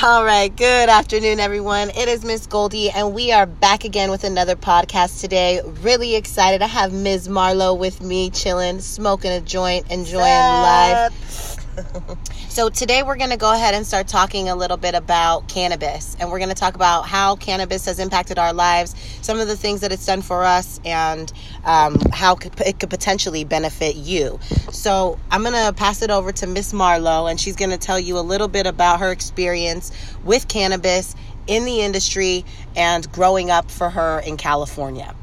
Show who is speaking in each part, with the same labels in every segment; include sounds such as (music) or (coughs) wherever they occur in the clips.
Speaker 1: All right, good afternoon, everyone. It is Miss Goldie, and we are back again with another podcast today. Really excited. I have Ms. Marlowe with me, chilling, smoking a joint, enjoying life. (laughs) so, today we're going to go ahead and start talking a little bit about cannabis, and we're going to talk about how cannabis has impacted our lives, some of the things that it's done for us, and um, how it could potentially benefit you. So, I'm going to pass it over to Miss Marlowe, and she's going to tell you a little bit about her experience with cannabis in the industry and growing up for her in California.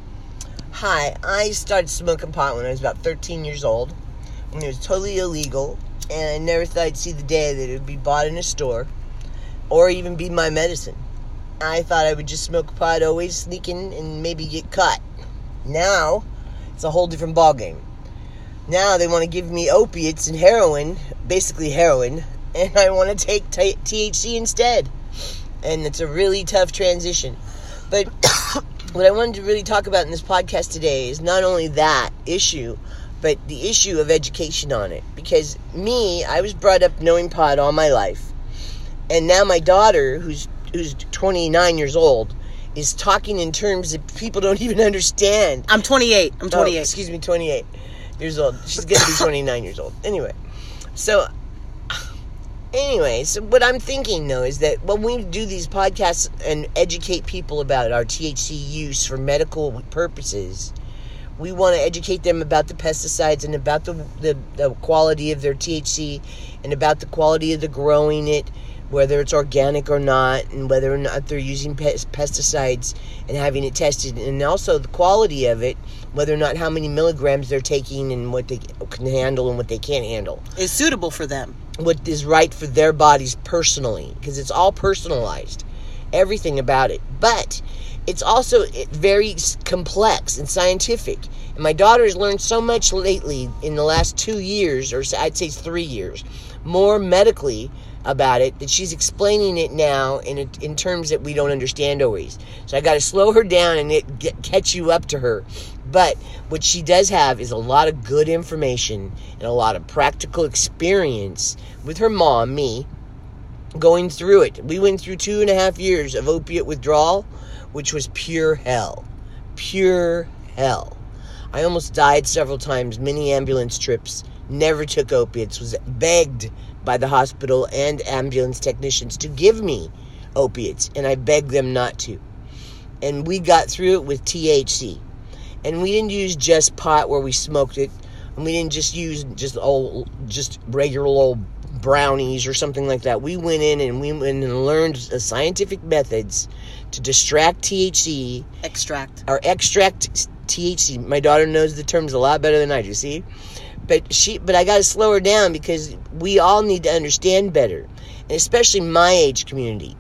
Speaker 2: Hi, I started smoking pot when I was about 13 years old, when it was totally illegal and I never thought I'd see the day that it would be bought in a store or even be my medicine. I thought I would just smoke pot, always sneaking and maybe get caught. Now, it's a whole different ballgame. Now they want to give me opiates and heroin, basically heroin, (laughs) and I want to take t- THC instead. And it's a really tough transition. But (coughs) what I wanted to really talk about in this podcast today is not only that issue, but the issue of education on it. Because me, I was brought up knowing pot all my life, and now my daughter, who's who's 29 years old, is talking in terms that people don't (laughs) even understand.
Speaker 1: I'm 28. I'm 28.
Speaker 2: Oh, excuse me, 28 years old. She's gonna be (coughs) 29 years old. Anyway, so anyway, so what I'm thinking though is that when we do these podcasts and educate people about our THC use for medical purposes we want to educate them about the pesticides and about the, the, the, quality of their THC and about the quality of the growing it, whether it's organic or not, and whether or not they're using pesticides and having it tested, and also the quality of it, whether or not how many milligrams they're taking and what they can handle and what they can't handle.
Speaker 1: Is suitable for them.
Speaker 2: What is right for their bodies personally, because it's all personalized, everything about it. But it's also eh, very complex and scientific. And my daughter has learned so much lately in the last two years, or I'd say three years, more medically about it that she's explaining it now in a, in terms that we don't understand always. So I got to slow her down and it, get, catch you up to her. But what she does have is a lot of good information and a lot of practical experience with her mom, me, going through it. We went through two and a half years of opiate withdrawal which was pure hell. Pure hell. I almost died several times, many ambulance trips, never took opiates, was begged by the hospital and ambulance technicians to give me opiates, and I begged them not to. And we got through it with THC. And we didn't use just pot where we smoked it, and we didn't just use just old, just regular old brownies or something like that. We went in and we went and learned the scientific methods to distract THC.
Speaker 1: Extract.
Speaker 2: Or extract THC. My daughter knows the terms a lot better than I do, see? But she but I gotta slow her down because we all need to understand better. And especially my age community.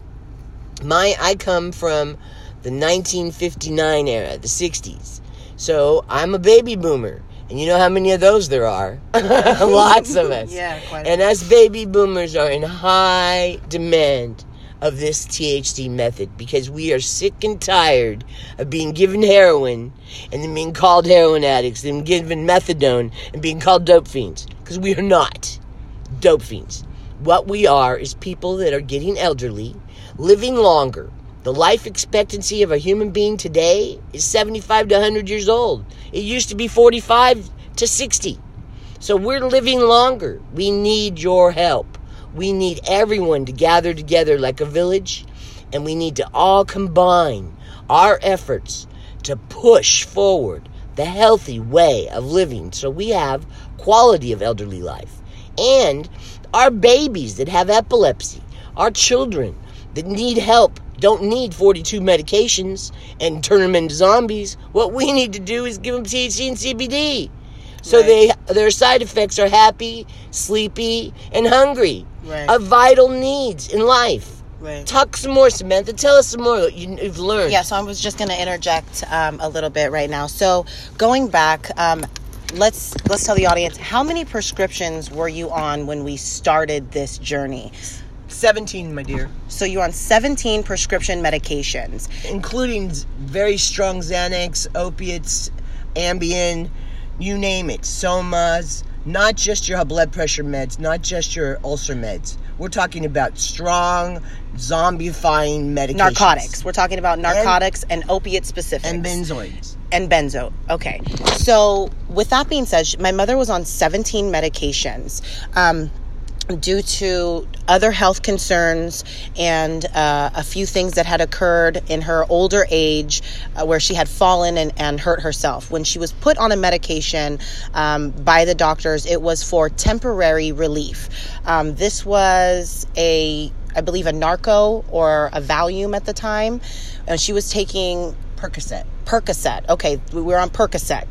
Speaker 2: My I come from the 1959 era, the 60s. So I'm a baby boomer. And you know how many of those there are? (laughs) Lots of us.
Speaker 1: Yeah, quite.
Speaker 2: And us baby boomers are in high demand of this THC method because we are sick and tired of being given heroin and then being called heroin addicts and given methadone and being called dope fiends because we are not dope fiends. What we are is people that are getting elderly, living longer. The life expectancy of a human being today is 75 to 100 years old. It used to be 45 to 60. So we're living longer. We need your help. We need everyone to gather together like a village, and we need to all combine our efforts to push forward the healthy way of living so we have quality of elderly life. And our babies that have epilepsy, our children that need help don't need 42 medications and turn them into zombies. What we need to do is give them THC and CBD. So right. they their side effects are happy, sleepy, and hungry. Right. Are vital needs in life. Right. Talk some more, Samantha. Tell us some more what you, have learned.
Speaker 1: Yeah, so I was just going to interject um, a little bit right now. So going back, um, let's let's tell the audience how many prescriptions were you on when we started this journey?
Speaker 2: 17, my dear.
Speaker 1: So you're on 17 prescription medications,
Speaker 2: including very strong Xanax, opiates, Ambien, you name it, somas, not just your blood pressure meds, not just your ulcer meds. We're talking about strong, zombifying medications.
Speaker 1: Narcotics. We're talking about narcotics and, opiate specifics.
Speaker 2: And benzoids.
Speaker 1: And benzo. Okay. So, with that being said, my mother was on 17 medications. Um, due to other health concerns and uh, a few things that had occurred in her older age uh, where she had fallen and, and hurt herself. When she was put on a medication um, by the doctors, it was for temporary relief. Um, this was a, I believe, a Norco or a Valium at the time. And she was taking
Speaker 2: Percocet.
Speaker 1: Percocet. Okay, we were on Percocet.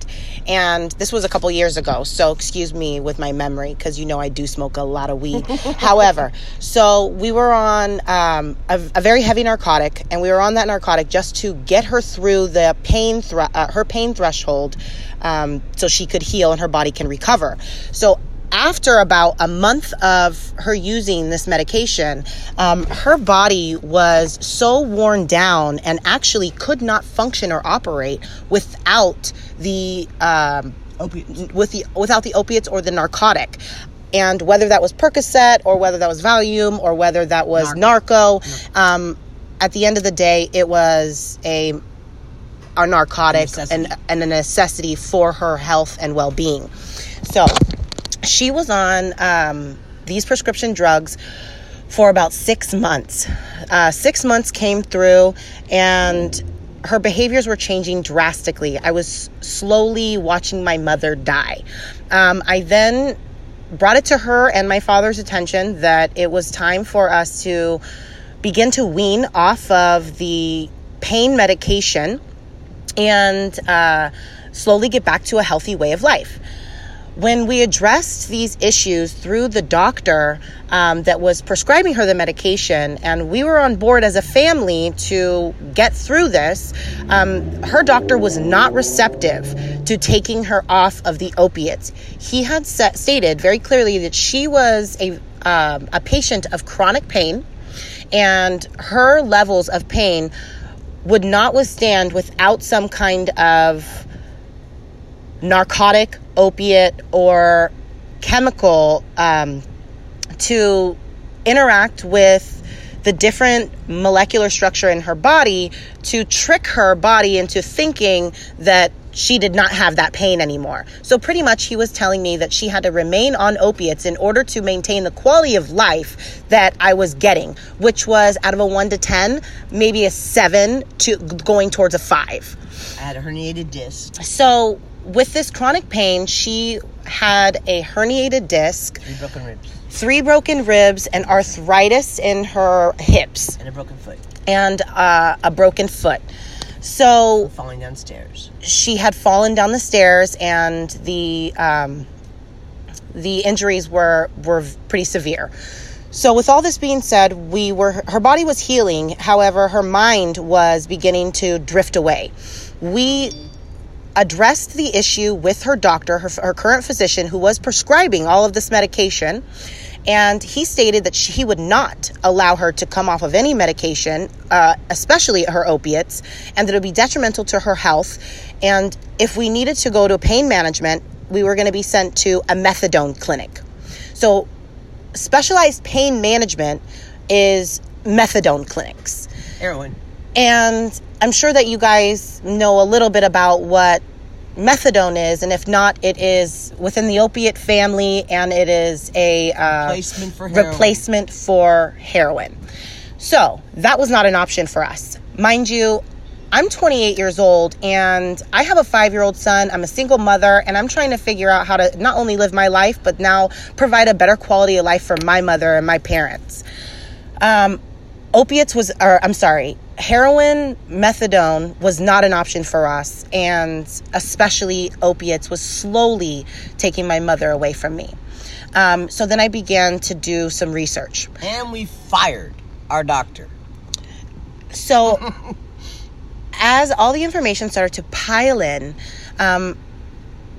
Speaker 1: And this was a couple years ago. So excuse me with my memory because you know I do smoke a lot of weed. (laughs) However, so we were on um, a, a, very heavy narcotic and we were on that narcotic just to get her through the pain, thre- uh, her pain threshold um, so she could heal and her body can recover. So after about a month of her using this medication, um, her body was so worn down and actually could not function or operate without the um, with the without the opiates or the narcotic. And whether that was Percocet or whether that was Valium or whether that was Norco, Norco um, at the end of the day, it was a a narcotic and, and a necessity for her health and well being. So she was on um, these prescription drugs for about six months. Uh, six months came through, and her behaviors were changing drastically. I was slowly watching my mother die. Um, I then brought it to her and my father's attention that it was time for us to begin to wean off of the pain medication and uh, slowly get back to a healthy way of life when we addressed these issues through the doctor um, that was prescribing her the medication, and we were on board as a family to get through this, um, her doctor was not receptive to taking her off of the opiates. He had set, stated very clearly that she was a, um, a patient of chronic pain, and her levels of pain would not withstand without some kind of narcotic, opiate, or chemical um, to interact with the different molecular structure in her body to trick her body into thinking that she did not have that pain anymore. So, pretty much, he was telling me that she had to remain on opiates in order to maintain the quality of life that I was getting, which was out of a one to 10, maybe a seven to going towards a five.
Speaker 2: I had a herniated disc.
Speaker 1: So, with this chronic pain, she had a herniated disc,
Speaker 2: three broken ribs,
Speaker 1: three broken ribs, and arthritis in her hips,
Speaker 2: and a broken foot,
Speaker 1: and uh, a broken foot. So
Speaker 2: falling downstairs,
Speaker 1: she had fallen down the stairs, and the um, the injuries were were pretty severe. So, with all this being said, we were her body was healing. However, her mind was beginning to drift away. We addressed the issue with her doctor, her, her current physician, who was prescribing all of this medication. And he stated that she, he would not allow her to come off of any medication, uh, especially her opiates, and that it would be detrimental to her health. And if we needed to go to pain management, we were going to be sent to a methadone clinic. So, specialized pain management is methadone clinics.
Speaker 2: Heroin.
Speaker 1: And I'm sure that you guys know a little bit about what methadone is, and if not, it is within the opiate family, and it is a
Speaker 2: uh, replacement for heroin.
Speaker 1: replacement for heroin. So that was not an option for us, mind you. I'm 28 years old and I have a five year old son. I'm a single mother and I'm trying to figure out how to not only live my life, but now provide a better quality of life for my mother and my parents. Um, opiates was, or I'm sorry, heroin, methadone was not an option for us, and especially opiates was slowly taking my mother away from me. Um, so then I began to do some research.
Speaker 2: And we fired our doctor.
Speaker 1: So, (laughs) as all the information started to pile in, um,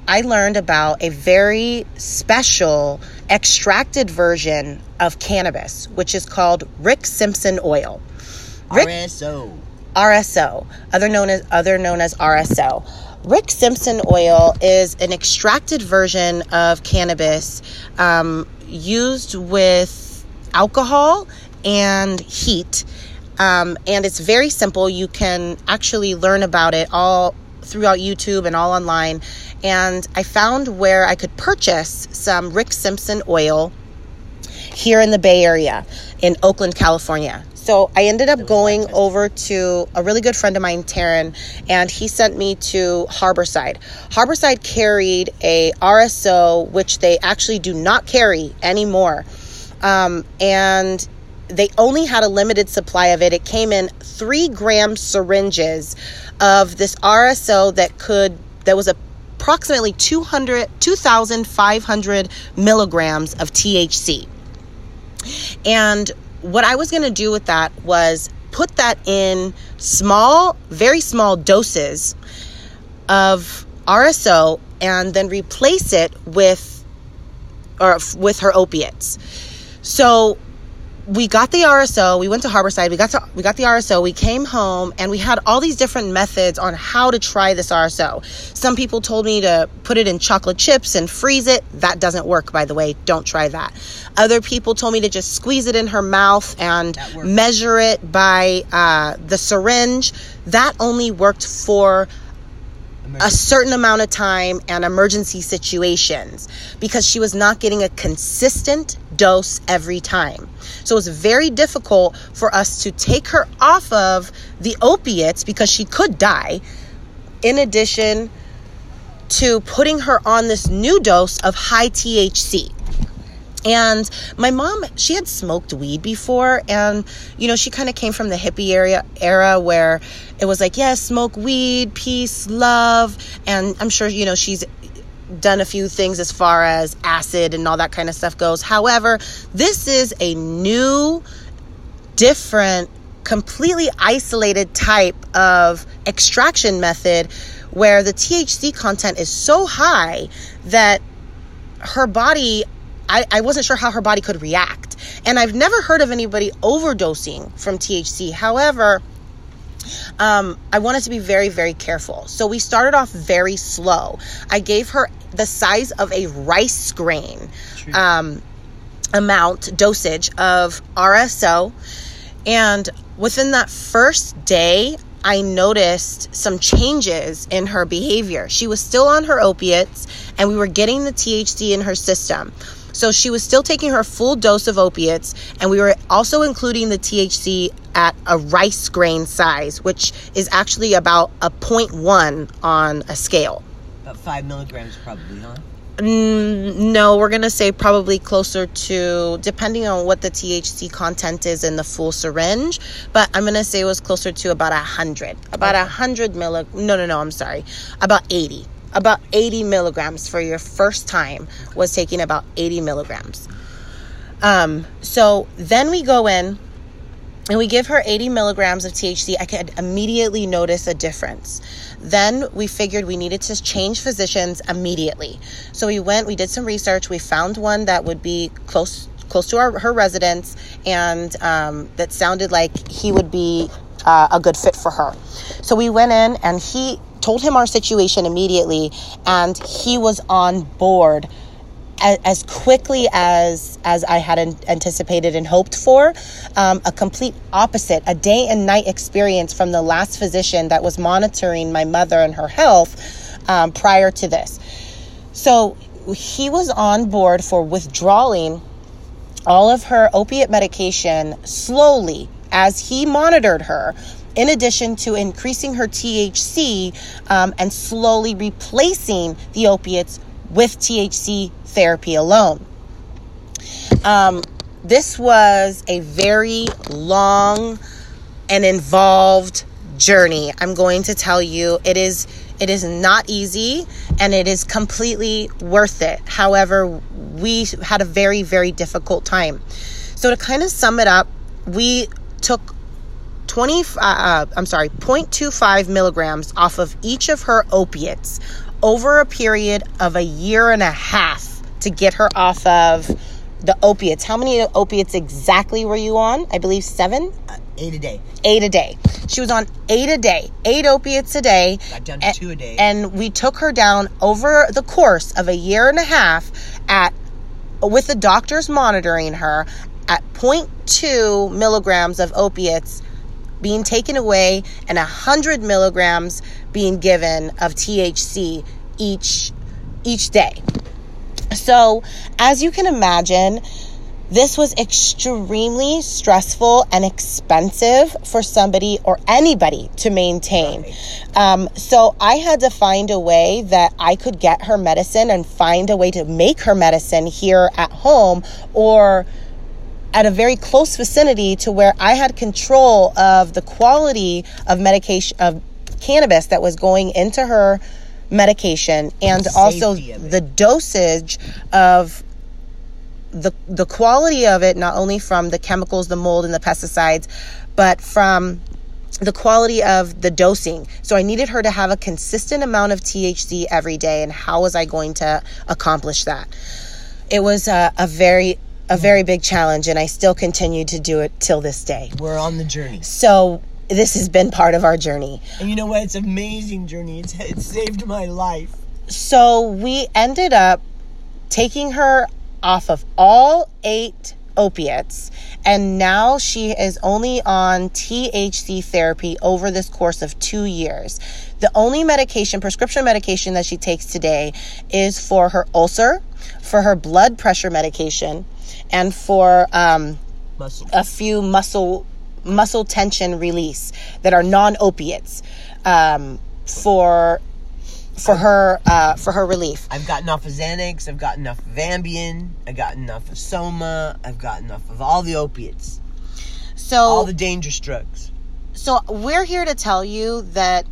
Speaker 1: I learned about a very special extracted version of cannabis, which is called Rick Simpson oil.
Speaker 2: Rick, RSO.
Speaker 1: RSO, other known as other known as RSO. Rick Simpson oil is an extracted version of cannabis um, used with alcohol and heat. Um, and it's very simple. You can actually learn about it all throughout YouTube and all online. And I found where I could purchase some Rick Simpson oil here in the Bay Area in Oakland, California. So I ended up going over to a really good friend of mine, Taryn, and he sent me to Harborside. Harborside carried a RSO, which they actually do not carry anymore. Um, and they only had a limited supply of it. It came in three gram syringes of this RSO that could, that was approximately 200, 2,500 milligrams of THC. And what I was going to do with that was put that in small, very small doses of RSO and then replace it with or with her opiates. So we got the RSO, we went to Harborside, we got to we got the RSO, we came home and we had all these different methods on how to try this RSO. Some people told me to put it in chocolate chips and freeze it. That doesn't work by the way. Don't try that. Other people told me to just squeeze it in her mouth and measure it by uh, the syringe. That only worked for a certain amount of time and emergency situations because she was not getting a consistent dose every time. So it was very difficult for us to take her off of the opiates because she could die, in addition to putting her on this new dose of high THC. And my mom, she had smoked weed before, and you know, she kind of came from the hippie area era where it was like, yes, yeah, smoke weed, peace, love, and I'm sure you know she's done a few things as far as acid and all that kind of stuff goes. However, this is a new, different, completely isolated type of extraction method where the THC content is so high that her body I, I wasn't sure how her body could react. And I've never heard of anybody overdosing from THC. However, um, I wanted to be very, very careful. So we started off very slow. I gave her the size of a rice grain um, amount, dosage of RSO. And within that first day, I noticed some changes in her behavior. She was still on her opiates, and we were getting the THC in her system. So she was still taking her full dose of opiates, and we were also including the THC at a rice grain size, which is actually about a 0.1 on a scale.
Speaker 2: About five milligrams, probably, huh?
Speaker 1: Mm, no, we're gonna say probably closer to, depending on what the THC content is in the full syringe. But I'm gonna say it was closer to about a hundred, about a hundred milli. No, no, no. I'm sorry, about eighty about 80 milligrams for your first time was taking about 80 milligrams. Um, so then we go in and we give her 80 milligrams of THC. I could immediately notice a difference. Then we figured we needed to change physicians immediately. So we went, we did some research, we found one that would be close close to our, her residence and um, that sounded like he would be uh, a good fit for her. So we went in and he told him our situation immediately, and he was on board as, quickly as as I had anticipated and hoped for. Um, a complete opposite, a day and night experience from the last physician that was monitoring my mother and her health um, prior to this. So he was on board for withdrawing all of her opiate medication slowly as he monitored her in addition to increasing her THC um, and slowly replacing the opiates with THC therapy alone. Um, this was a very long and involved journey. I'm going to tell you it is it is not easy and it is completely worth it. However, we had a very very difficult time. So to kind of sum it up, we took 20 uh, uh, I'm sorry 0.25 milligrams off of each of her opiates over a period of a year and a half to get her off of the opiates. How many opiates exactly were you on? I believe seven,
Speaker 2: Uh, eight a day.
Speaker 1: eight a day. She was on eight a day, eight opiates a day.
Speaker 2: Got down to
Speaker 1: A-
Speaker 2: two a day.
Speaker 1: And we took her down over the course of a year and a half at with the doctors monitoring her at 0.2 milligrams of opiates being taken away and 100 milligrams being given of THC each each day. So, as you can imagine, this was extremely stressful and expensive for somebody or anybody to maintain. Um, so I had to find a way that I could get her medicine and find a way to make her medicine here at home or at a very close vicinity to where I had control of the quality of medication of cannabis that was going into her medication and
Speaker 2: The
Speaker 1: also
Speaker 2: safety of it.
Speaker 1: the dosage of the the quality of it not only from the chemicals the mold and the pesticides but from the quality of the dosing so i needed her to have a consistent amount of thc every day and how was i going to accomplish that it was a, a very a very big challenge and i still continue to do it till this day
Speaker 2: We're on the journey.
Speaker 1: so this has been part of our journey
Speaker 2: And you know what? It's an amazing journey. It's, it saved my life.
Speaker 1: so we ended up taking her off of all eight opiates and now she is only on THC therapy over this course of 2 years. The only medication prescription medication that she takes today is for her ulcer, for her blood pressure medication and for um a few muscle muscle tension release that are non-opiates um, for for her uh, for her relief.
Speaker 2: I've gotten off of Xanax. I've got enough of Ambien. I got enough of Soma. I've got enough of all the opiates,
Speaker 1: So
Speaker 2: all the dangerous drugs.
Speaker 1: so we're here to tell you that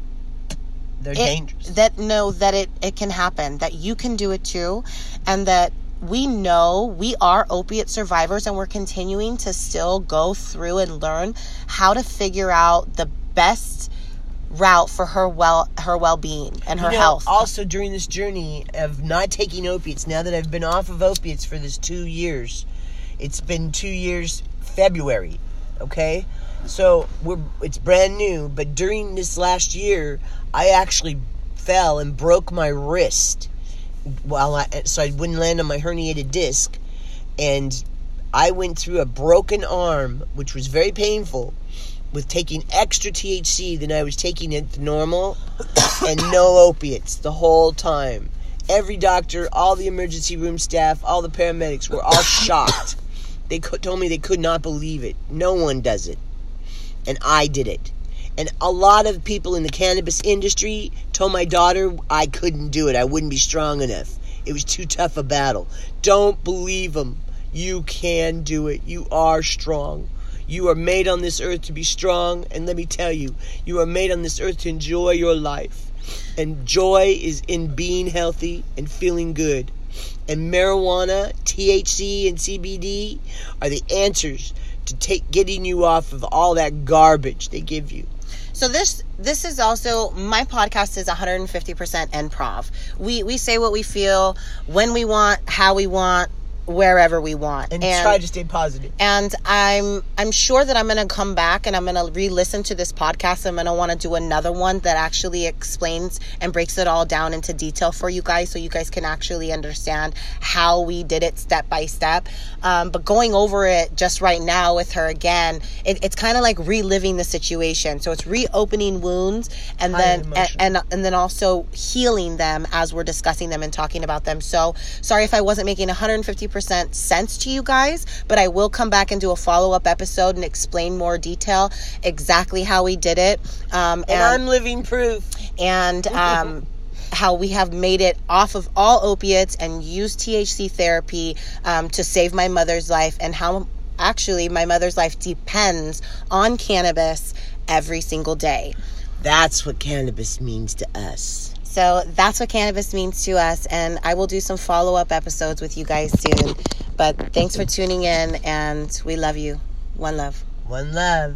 Speaker 2: They're
Speaker 1: it,
Speaker 2: dangerous.
Speaker 1: that know that it it can happen that you can do it too and that we know we are opiate survivors and we're continuing to still go through and learn how to figure out the best route for her well her well-being and her
Speaker 2: You know,
Speaker 1: health
Speaker 2: Also, during this journey of not taking opiates, now that I've been off of opiates for this two years, it's been two years February. Okay, so we're it's brand new. But during this last year, I actually fell and broke my wrist while I so I wouldn't land on my herniated disc, and I went through a broken arm, which was very painful. With taking extra THC than I was taking it normal, (coughs) and no opiates the whole time. Every doctor, all the emergency room staff, all the paramedics were all (coughs) shocked. They co- told me they could not believe it. No one does it. And I did it. And a lot of people in the cannabis industry told my daughter I couldn't do it. I wouldn't be strong enough. It was too tough a battle. Don't believe them. You can do it. You are strong. You are made on this earth to be strong. And let me tell you, you are made on this earth to enjoy your life. And joy is in being healthy and feeling good. And marijuana, THC, and CBD are the answers to take getting you off of all that garbage they give you.
Speaker 1: So this this is also my podcast is 150% improv. We we say what we feel when we want, how we want, wherever we want.
Speaker 2: And, try to stay positive.
Speaker 1: and I'm I'm sure that I'm gonna come back and I'm gonna re-listen to this podcast. I'm gonna want to do another one that actually explains and breaks it all down into detail for you guys, so you guys can actually understand how we did it step by step. Um, but going over it just right now with her again, it, it's kind of like reliving the situation. So it's reopening wounds and
Speaker 2: Highly
Speaker 1: then and, and and then also healing them as we're discussing them and talking about them. So sorry if I wasn't making 150% sense to you guys, but I will come back and do a follow up episode and explain more detail exactly how we did it. Um,
Speaker 2: And I'm living proof.
Speaker 1: and (laughs) um, how we have made it off of all opiates and used THC therapy um, to save my mother's life, and how actually my mother's life depends on cannabis every single day.
Speaker 2: That's what cannabis means to us.
Speaker 1: So that's what cannabis means to us, and I will do some follow up episodes with you guys soon. But thanks for tuning in, and we love you. One love.
Speaker 2: One love.